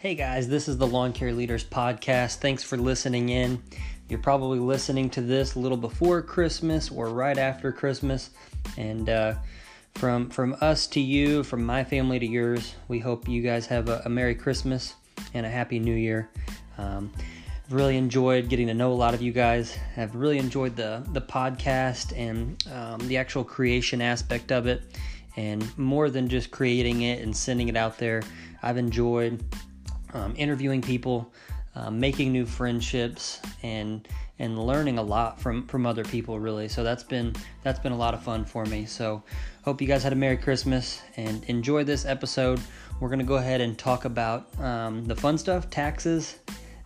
Hey guys, this is the Lawn Care Leaders Podcast. Thanks for listening in. You're probably listening to this a little before Christmas or right after Christmas. And uh, from from us to you, from my family to yours, we hope you guys have a, a Merry Christmas and a Happy New Year. Um, really enjoyed getting to know a lot of you guys. I've really enjoyed the the podcast and um, the actual creation aspect of it, and more than just creating it and sending it out there. I've enjoyed um, interviewing people, uh, making new friendships, and and learning a lot from from other people. Really, so that's been that's been a lot of fun for me. So hope you guys had a Merry Christmas and enjoy this episode. We're gonna go ahead and talk about um, the fun stuff, taxes,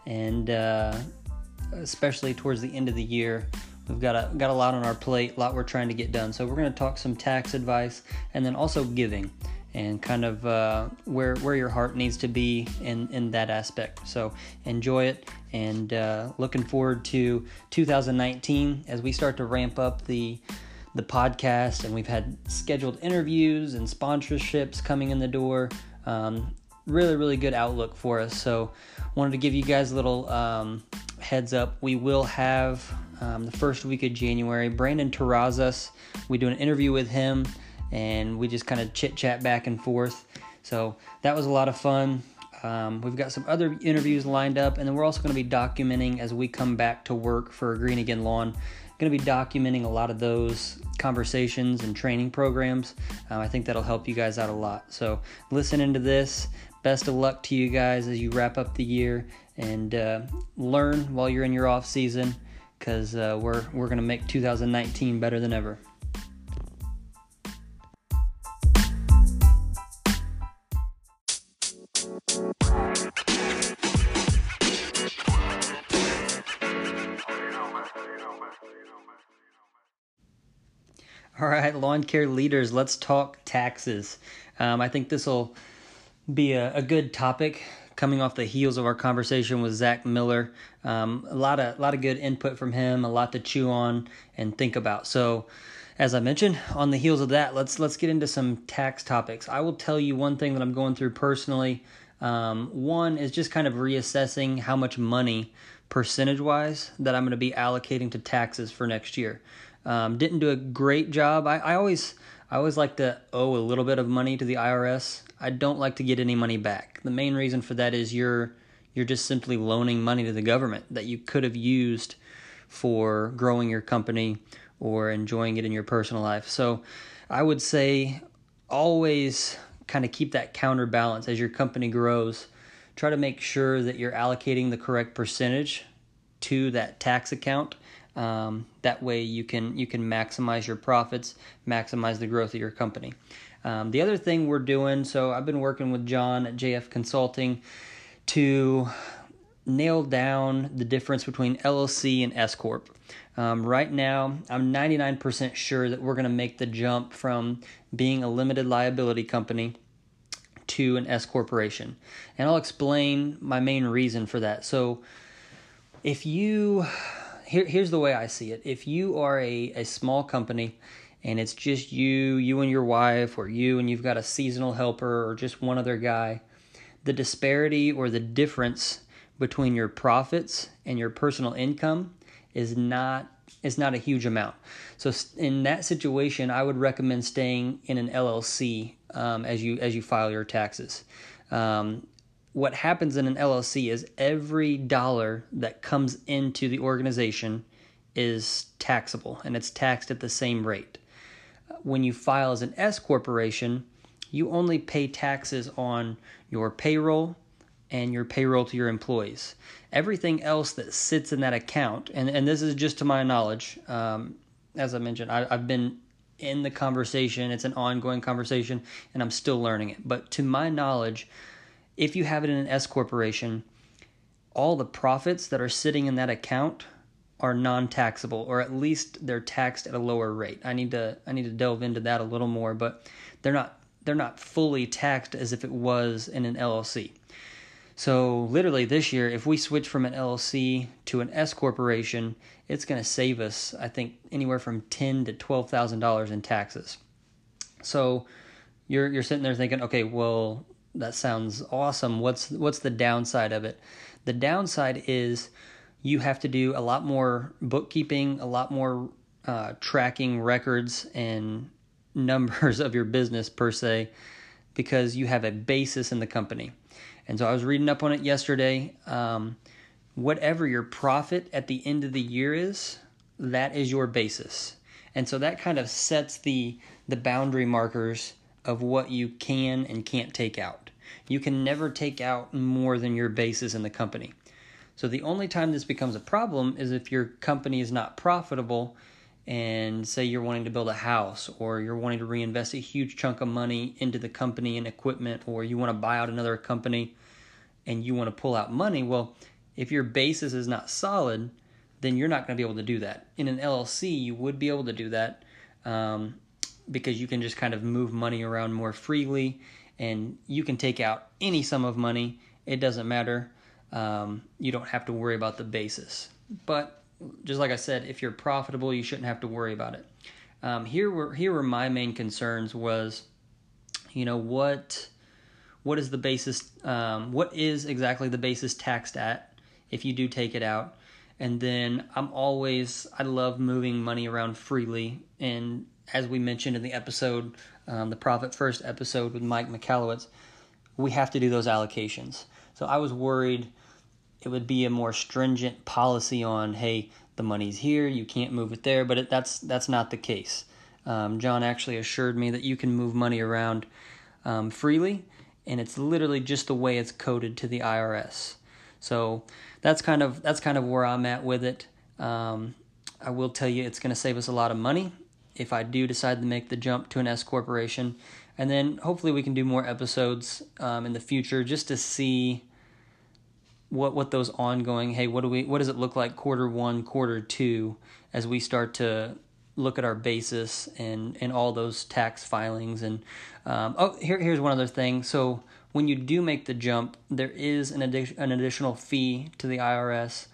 and uh, especially towards the end of the year. We've got a got a lot on our plate, a lot we're trying to get done. So we're going to talk some tax advice and then also giving and kind of uh, where where your heart needs to be in in that aspect. So enjoy it, and uh, looking forward to 2019 as we start to ramp up the the podcast, and we've had scheduled interviews and sponsorships coming in the door. Um, really, really good outlook for us. So wanted to give you guys a little um, heads up. We will have um, the first week of January. Brandon Terrazas. We do an interview with him and we just kind of chit chat back and forth. So that was a lot of fun. Um, we've got some other interviews lined up, and then we're also going to be documenting as we come back to work for Green Again Lawn. Going to be documenting a lot of those conversations and training programs. Um, I think that'll help you guys out a lot. So listen into this. Best of luck to you guys as you wrap up the year and uh, learn while you're in your off season because uh, we're we're going to make 2019 better than ever. All right, lawn care leaders, let's talk taxes. Um, I think this will be a, a, good topic coming off the heels of our conversation with Zach Miller. Um, a lot of a lot of good input from him, a lot to chew on and think about. So, as I mentioned, on the heels of that, let's let's get into some tax topics. I will tell you one thing that I'm going through personally. Um, one is just kind of reassessing how much money percentage wise that I'm going to be allocating to taxes for next year. Um, didn't do a great job. I, I always I always like to owe a little bit of money to the IRS. I don't like to get any money back. The main reason for that is you're you're just simply loaning money to the government that you could have used for growing your company or enjoying it in your personal life. So I would say always kind of keep that counterbalance as your company grows. Try to make sure that you're allocating the correct percentage to that tax account um, that way you can you can maximize your profits, maximize the growth of your company. Um, the other thing we're doing, so I've been working with John at JF Consulting to nail down the difference between LLC and S corp. Um, right now, I'm 99% sure that we're going to make the jump from being a limited liability company to an S corporation, and I'll explain my main reason for that. So, if you here, here's the way I see it. If you are a, a small company and it's just you, you and your wife, or you and you've got a seasonal helper or just one other guy, the disparity or the difference between your profits and your personal income is not is not a huge amount. So in that situation, I would recommend staying in an LLC um, as you as you file your taxes. Um, what happens in an LLC is every dollar that comes into the organization is taxable and it's taxed at the same rate. When you file as an S corporation, you only pay taxes on your payroll and your payroll to your employees. Everything else that sits in that account, and, and this is just to my knowledge, um, as I mentioned, I, I've been in the conversation, it's an ongoing conversation, and I'm still learning it. But to my knowledge, if you have it in an S corporation, all the profits that are sitting in that account are non-taxable or at least they're taxed at a lower rate. I need to I need to delve into that a little more, but they're not they're not fully taxed as if it was in an LLC. So literally this year if we switch from an LLC to an S corporation, it's going to save us I think anywhere from 10 to $12,000 in taxes. So you're you're sitting there thinking, okay, well, that sounds awesome. What's what's the downside of it? The downside is you have to do a lot more bookkeeping, a lot more uh, tracking records and numbers of your business per se, because you have a basis in the company. And so I was reading up on it yesterday. Um, whatever your profit at the end of the year is, that is your basis. And so that kind of sets the the boundary markers of what you can and can't take out. You can never take out more than your basis in the company. So the only time this becomes a problem is if your company is not profitable and say you're wanting to build a house or you're wanting to reinvest a huge chunk of money into the company and equipment or you want to buy out another company and you want to pull out money, well, if your basis is not solid, then you're not going to be able to do that. In an LLC, you would be able to do that um, because you can just kind of move money around more freely and you can take out any sum of money. It doesn't matter. Um, you don't have to worry about the basis. But just like I said, if you're profitable, you shouldn't have to worry about it. Um, here were here were my main concerns was, you know what, what is the basis? Um, what is exactly the basis taxed at if you do take it out? And then I'm always I love moving money around freely, and as we mentioned in the episode, um, the Profit First episode with Mike Michalowicz, we have to do those allocations. So I was worried it would be a more stringent policy on hey the money's here, you can't move it there, but it, that's that's not the case. Um, John actually assured me that you can move money around um, freely, and it's literally just the way it's coded to the IRS. So that's kind of that's kind of where I'm at with it. Um, I will tell you, it's going to save us a lot of money if I do decide to make the jump to an S corporation, and then hopefully we can do more episodes um, in the future just to see what what those ongoing hey what do we what does it look like quarter one quarter two as we start to look at our basis and and all those tax filings and um, oh here here's one other thing. So when you do make the jump there is an an additional fee to the IRS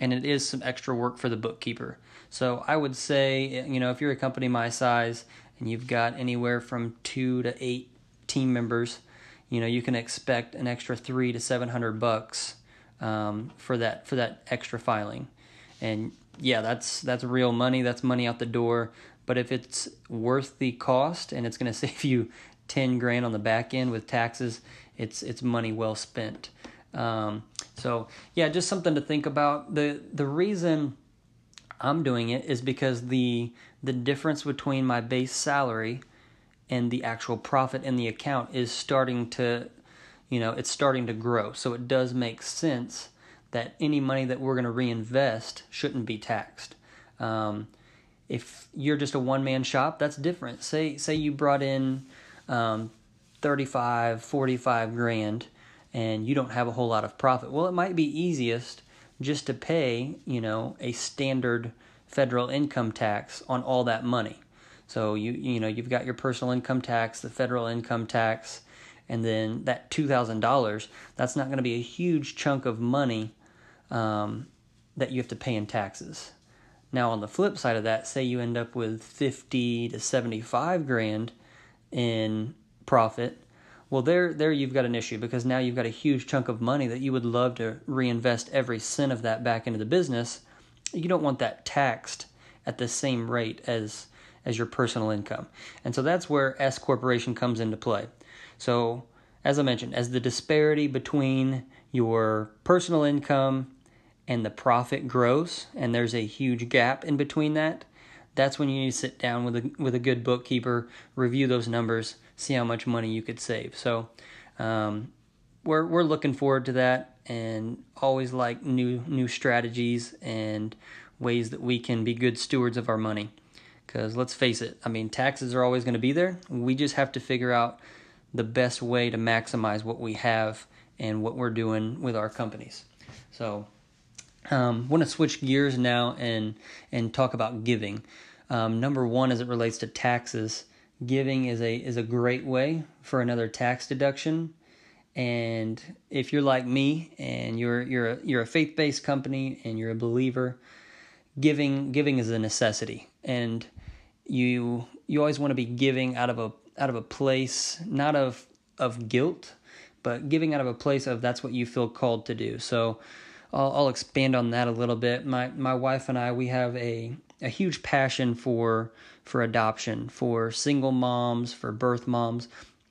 and it is some extra work for the bookkeeper so I would say you know if you're a company my size and you've got anywhere from 2 to 8 team members you know you can expect an extra 3 to 700 bucks um, for that for that extra filing. And yeah, that's that's real money. That's money out the door. But if it's worth the cost and it's going to save you ten grand on the back end with taxes, it's it's money well spent. Um, so yeah, just something to think about. the The reason I'm doing it is because the the difference between my base salary and the actual profit in the account is starting to you know, it's starting to grow. So it does make sense that any money that we're going to reinvest shouldn't be taxed. Um, if you're just a one man shop, that's different. Say say you brought in um, 35, 45 grand and you don't have a whole lot of profit. Well, it might be easiest just to pay, you know, a standard federal income tax on all that money. So you you know, you've got your personal income tax, the federal income tax, and then that $2,000, that's not going to be a huge chunk of money um, that you have to pay in taxes. Now, on the flip side of that, say you end up with 50 to 75 grand in profit. Well, there, there you've got an issue because now you've got a huge chunk of money that you would love to reinvest every cent of that back into the business. You don't want that taxed at the same rate as as your personal income. And so that's where S corporation comes into play. So, as I mentioned, as the disparity between your personal income and the profit grows, and there's a huge gap in between that, that's when you need to sit down with a with a good bookkeeper, review those numbers, see how much money you could save. So, um, we're we're looking forward to that, and always like new new strategies and ways that we can be good stewards of our money. Because let's face it, I mean, taxes are always going to be there. We just have to figure out the best way to maximize what we have and what we're doing with our companies. So, um, want to switch gears now and and talk about giving. Um, number one, as it relates to taxes, giving is a is a great way for another tax deduction. And if you're like me and you're you're a, you're a faith based company and you're a believer, giving giving is a necessity. And you you always want to be giving out of a out of a place not of of guilt, but giving out of a place of that's what you feel called to do. So I'll, I'll expand on that a little bit. My my wife and I we have a a huge passion for for adoption, for single moms, for birth moms,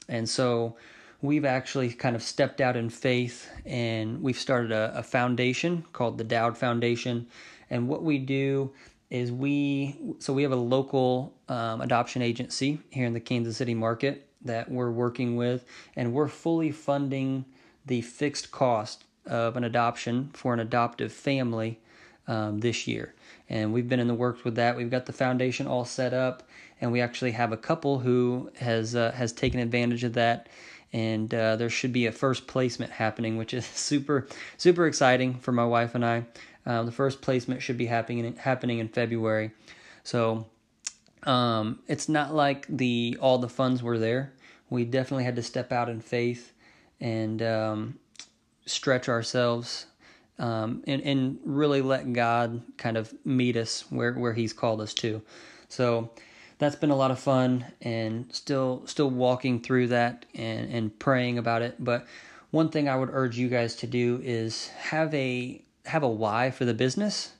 and so we've actually kind of stepped out in faith and we've started a, a foundation called the Dowd Foundation. And what we do is we so we have a local um, adoption agency here in the Kansas City market that we're working with, and we're fully funding the fixed cost of an adoption for an adoptive family um, this year. And we've been in the works with that. We've got the foundation all set up, and we actually have a couple who has uh, has taken advantage of that and uh, there should be a first placement happening, which is super super exciting for my wife and I. Um, the first placement should be happening happening in February, so um, it's not like the all the funds were there. We definitely had to step out in faith and um, stretch ourselves um, and and really let God kind of meet us where where He's called us to. So that's been a lot of fun and still still walking through that and and praying about it. But one thing i would urge you guys to do is have a have a why for the business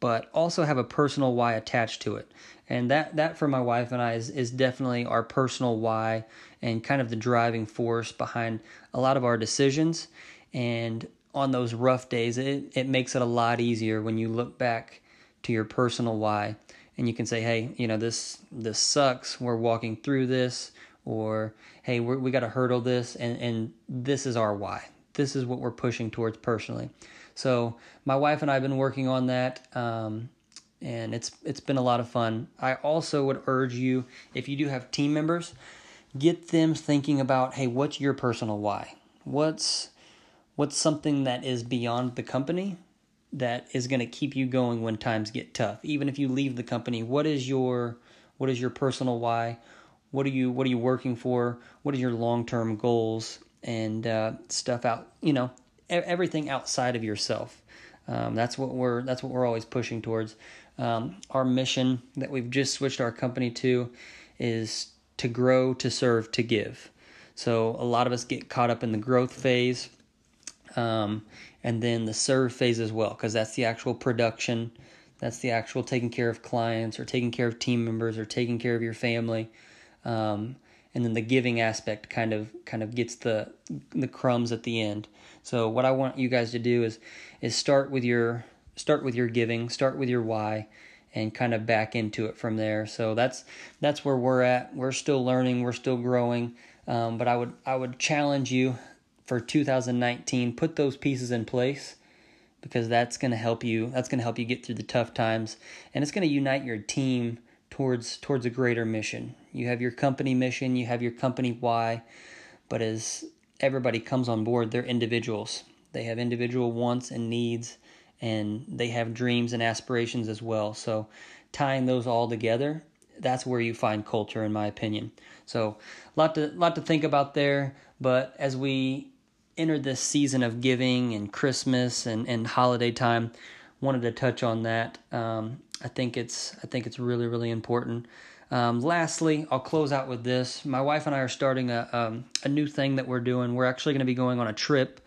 but also have a personal why attached to it. And that that for my wife and i is, is definitely our personal why and kind of the driving force behind a lot of our decisions. And on those rough days it, it makes it a lot easier when you look back to your personal why and you can say, hey, you know, this this sucks. We're walking through this, or hey, we got to hurdle this, and and this is our why. This is what we're pushing towards personally. So my wife and I have been working on that, um, and it's it's been a lot of fun. I also would urge you, if you do have team members, get them thinking about, hey, what's your personal why? What's what's something that is beyond the company that is going to keep you going when times get tough? Even if you leave the company what is your what is your personal why? What are you what are you working for? What are your long-term goals? And uh, stuff out you know everything outside of yourself. Um, that's what we're that's what we're always pushing towards. Um, our mission that we've just switched our company to is to grow to serve to give. So a lot of us get caught up in the growth phase um, and then the serve phase as well, because that's the actual production. That's the actual taking care of clients or taking care of team members or taking care of your family. Um, and then the giving aspect kind of kind of gets the the crumbs at the end. So what I want you guys to do is is start with your start with your giving, start with your why and kind of back into it from there. So that's that's where we're at. We're still learning, we're still growing. Um, but I would I would challenge you for 2019 put those pieces in place because that's going to help you that's going to help you get through the tough times and it's going to unite your team towards towards a greater mission. You have your company mission you have your company why but as everybody comes on board they're individuals. They have individual wants and needs and they have dreams and aspirations as well. So tying those all together that's where you find culture in my opinion. So a lot to lot to think about there but as we entered this season of giving and Christmas and, and holiday time, wanted to touch on that. Um, I think it's I think it's really really important. Um, lastly, I'll close out with this. My wife and I are starting a um, a new thing that we're doing. We're actually going to be going on a trip,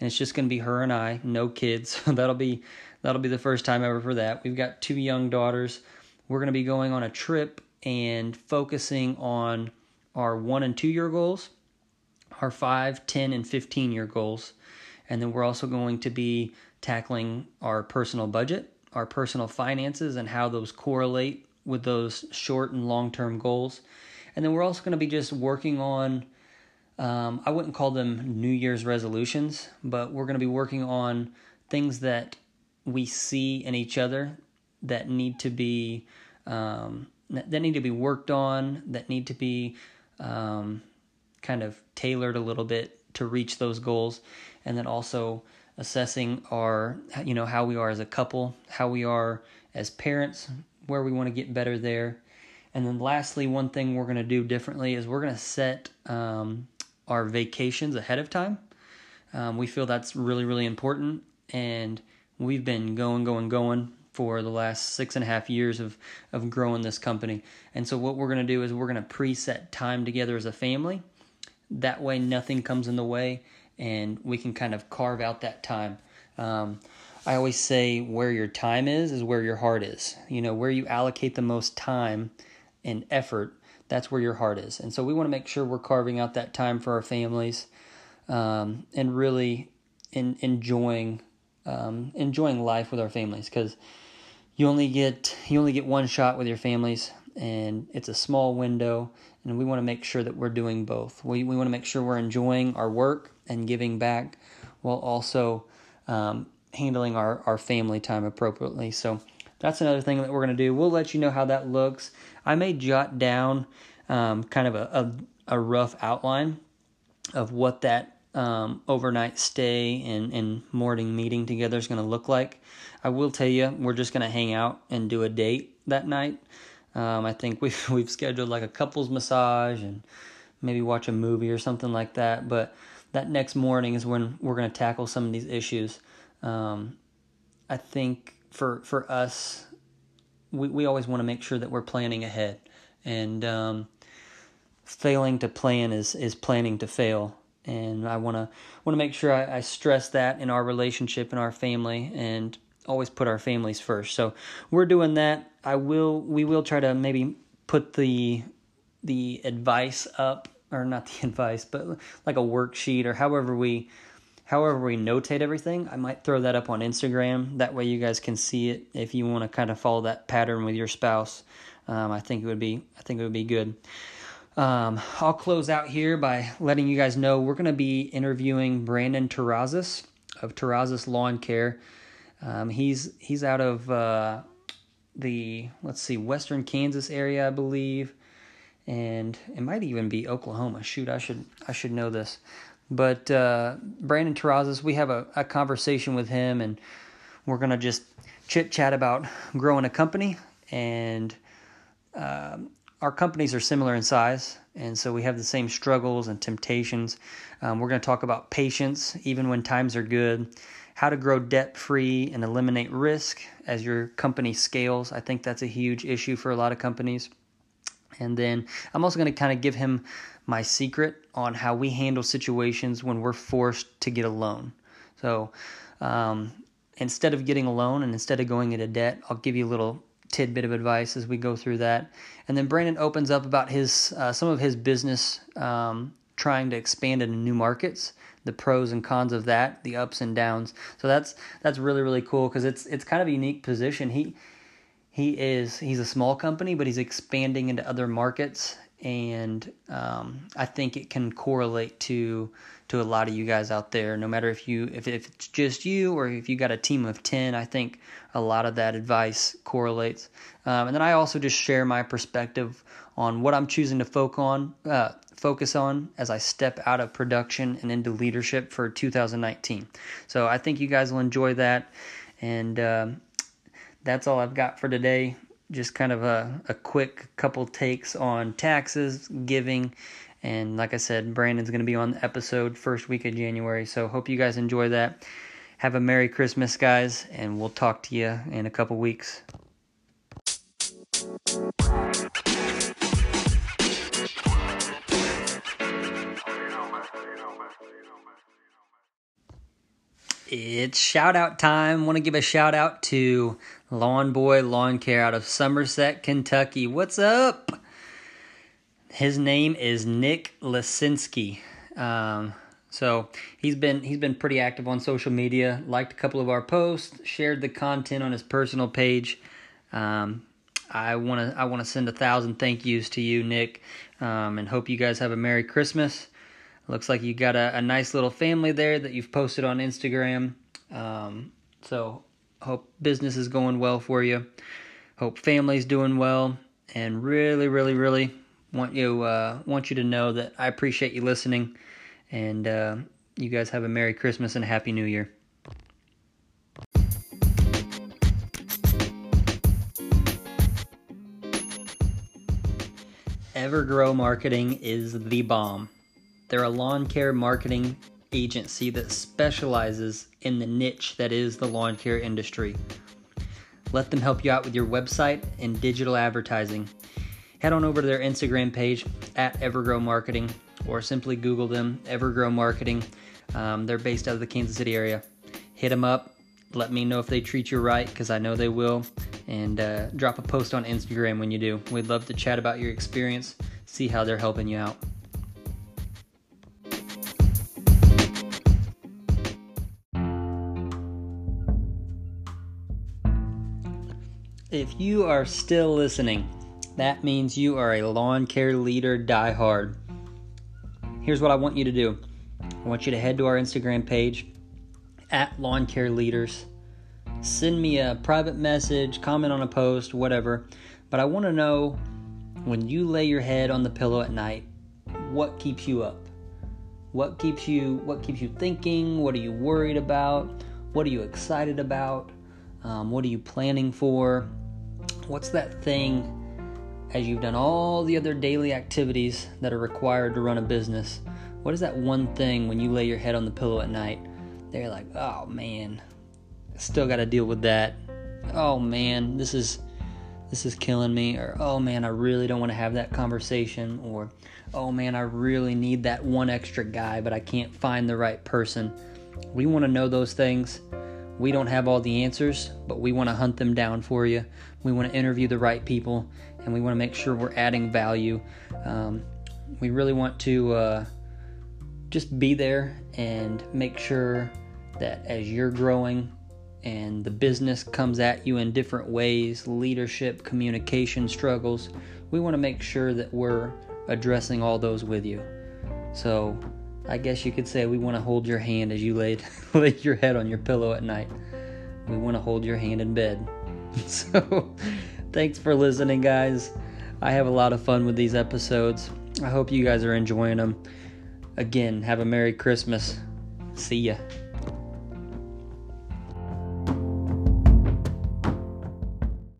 and it's just going to be her and I, no kids. that'll be that'll be the first time ever for that. We've got two young daughters. We're going to be going on a trip and focusing on our one and two year goals our 5, 10, and 15 year goals. And then we're also going to be tackling our personal budget, our personal finances, and how those correlate with those short and long term goals. And then we're also going to be just working on, um, I wouldn't call them New Year's resolutions, but we're going to be working on things that we see in each other that need to be um, that need to be worked on, that need to be um, kind of tailored a little bit to reach those goals. And then also assessing our you know how we are as a couple how we are as parents where we want to get better there. And then lastly one thing we're going to do differently is we're going to set um, our vacations ahead of time. Um, we feel that's really really important. And we've been going going going for the last six and a half years of of growing this company. And so what we're going to do is we're going to preset time together as a family That way, nothing comes in the way, and we can kind of carve out that time. Um, I always say where your time is is where your heart is. You know, where you allocate the most time and effort, that's where your heart is. And so we want to make sure we're carving out that time for our families um, and really in, enjoying um, enjoying life with our families because you only get you only get one shot with your families and it's a small window and we want to make sure that we're doing both we, we want to make sure we're enjoying our work and giving back while also um, handling our, our family time appropriately so that's another thing that we're going to do we'll let you know how that looks i may jot down um, kind of a, a, a rough outline of what that um, overnight stay and, and morning meeting together is going to look like. I will tell you, we're just going to hang out and do a date that night. Um, I think we've we've scheduled like a couples massage and maybe watch a movie or something like that. But that next morning is when we're going to tackle some of these issues. Um, I think for for us, we we always want to make sure that we're planning ahead, and um, failing to plan is is planning to fail and I want to want to make sure I, I, stress that in our relationship in our family and always put our families first. So we're doing that. I will we will try to maybe put the the advice up or not the advice, but like a worksheet or however we however we notate everything. I might throw that up on Instagram. That way you guys can see it if you want to kind of follow that pattern with your spouse. Um, I think it would be I think it would be good. Um, I'll close out here by letting you guys know we're going to be interviewing Brandon Terrazas of Terrazas Lawn Care. Um, he's he's out of uh, the let's see Western Kansas area, I believe, and it might even be Oklahoma. Shoot, I should I should know this. But uh, Brandon Terrazas, we have a, a conversation with him, and we're gonna just chit chat about growing a company and. Um, our companies are similar in size, and so we have the same struggles and temptations. Um, we're going to talk about patience, even when times are good, how to grow debt free and eliminate risk as your company scales. I think that's a huge issue for a lot of companies. And then I'm also going to kind of give him my secret on how we handle situations when we're forced to get a loan. So um, instead of getting a loan and instead of going into debt, I'll give you a little tidbit of advice as we go through that. And then Brandon opens up about his uh, some of his business um, trying to expand into new markets, the pros and cons of that, the ups and downs. So that's that's really really cool because it's it's kind of a unique position. He he is he's a small company, but he's expanding into other markets, and um, I think it can correlate to to a lot of you guys out there. No matter if you if if it's just you or if you got a team of ten, I think a lot of that advice correlates. Um, and then I also just share my perspective on what I'm choosing to focus on. Uh, focus on as I step out of production and into leadership for 2019. So I think you guys will enjoy that. And um, that's all I've got for today. Just kind of a, a quick couple takes on taxes, giving, and like I said, Brandon's going to be on the episode first week of January. So hope you guys enjoy that. Have a Merry Christmas, guys, and we'll talk to you in a couple weeks. It's shout out time. Want to give a shout out to Lawn Boy Lawn Care out of Somerset, Kentucky. What's up? His name is Nick Lasinski. Um, so he's been he's been pretty active on social media. Liked a couple of our posts, shared the content on his personal page. Um, I want to I want to send a thousand thank yous to you, Nick, um, and hope you guys have a Merry Christmas. Looks like you got a, a nice little family there that you've posted on Instagram. Um, so hope business is going well for you. Hope family's doing well, and really, really, really want you uh, want you to know that I appreciate you listening, and uh, you guys have a Merry Christmas and a Happy New Year. Evergrow Marketing is the bomb. They're a lawn care marketing agency that specializes in the niche that is the lawn care industry. Let them help you out with your website and digital advertising. head on over to their Instagram page at Evergrow Marketing or simply Google them, Evergrow Marketing. Um, they're based out of the Kansas City area. Hit them up. Let me know if they treat you right because I know they will. And uh, drop a post on Instagram when you do. We'd love to chat about your experience, see how they're helping you out. You are still listening, that means you are a lawn care leader die hard. Here's what I want you to do I want you to head to our Instagram page at Lawn Care Leaders. Send me a private message, comment on a post, whatever. But I want to know when you lay your head on the pillow at night, what keeps you up? What keeps you what keeps you thinking? What are you worried about? What are you excited about? Um, what are you planning for? What's that thing as you've done all the other daily activities that are required to run a business? What is that one thing when you lay your head on the pillow at night? They're like, oh man, still got to deal with that. Oh man, this is this is killing me. Or oh man, I really don't want to have that conversation. Or oh man, I really need that one extra guy, but I can't find the right person. We want to know those things we don't have all the answers, but we want to hunt them down for you. We want to interview the right people, and we want to make sure we're adding value. Um, we really want to uh, just be there and make sure that as you're growing and the business comes at you in different ways leadership, communication struggles we want to make sure that we're addressing all those with you. So, I guess you could say we want to hold your hand as you lay, lay your head on your pillow at night. We want to hold your hand in bed. So, thanks for listening, guys. I have a lot of fun with these episodes. I hope you guys are enjoying them. Again, have a Merry Christmas. See ya.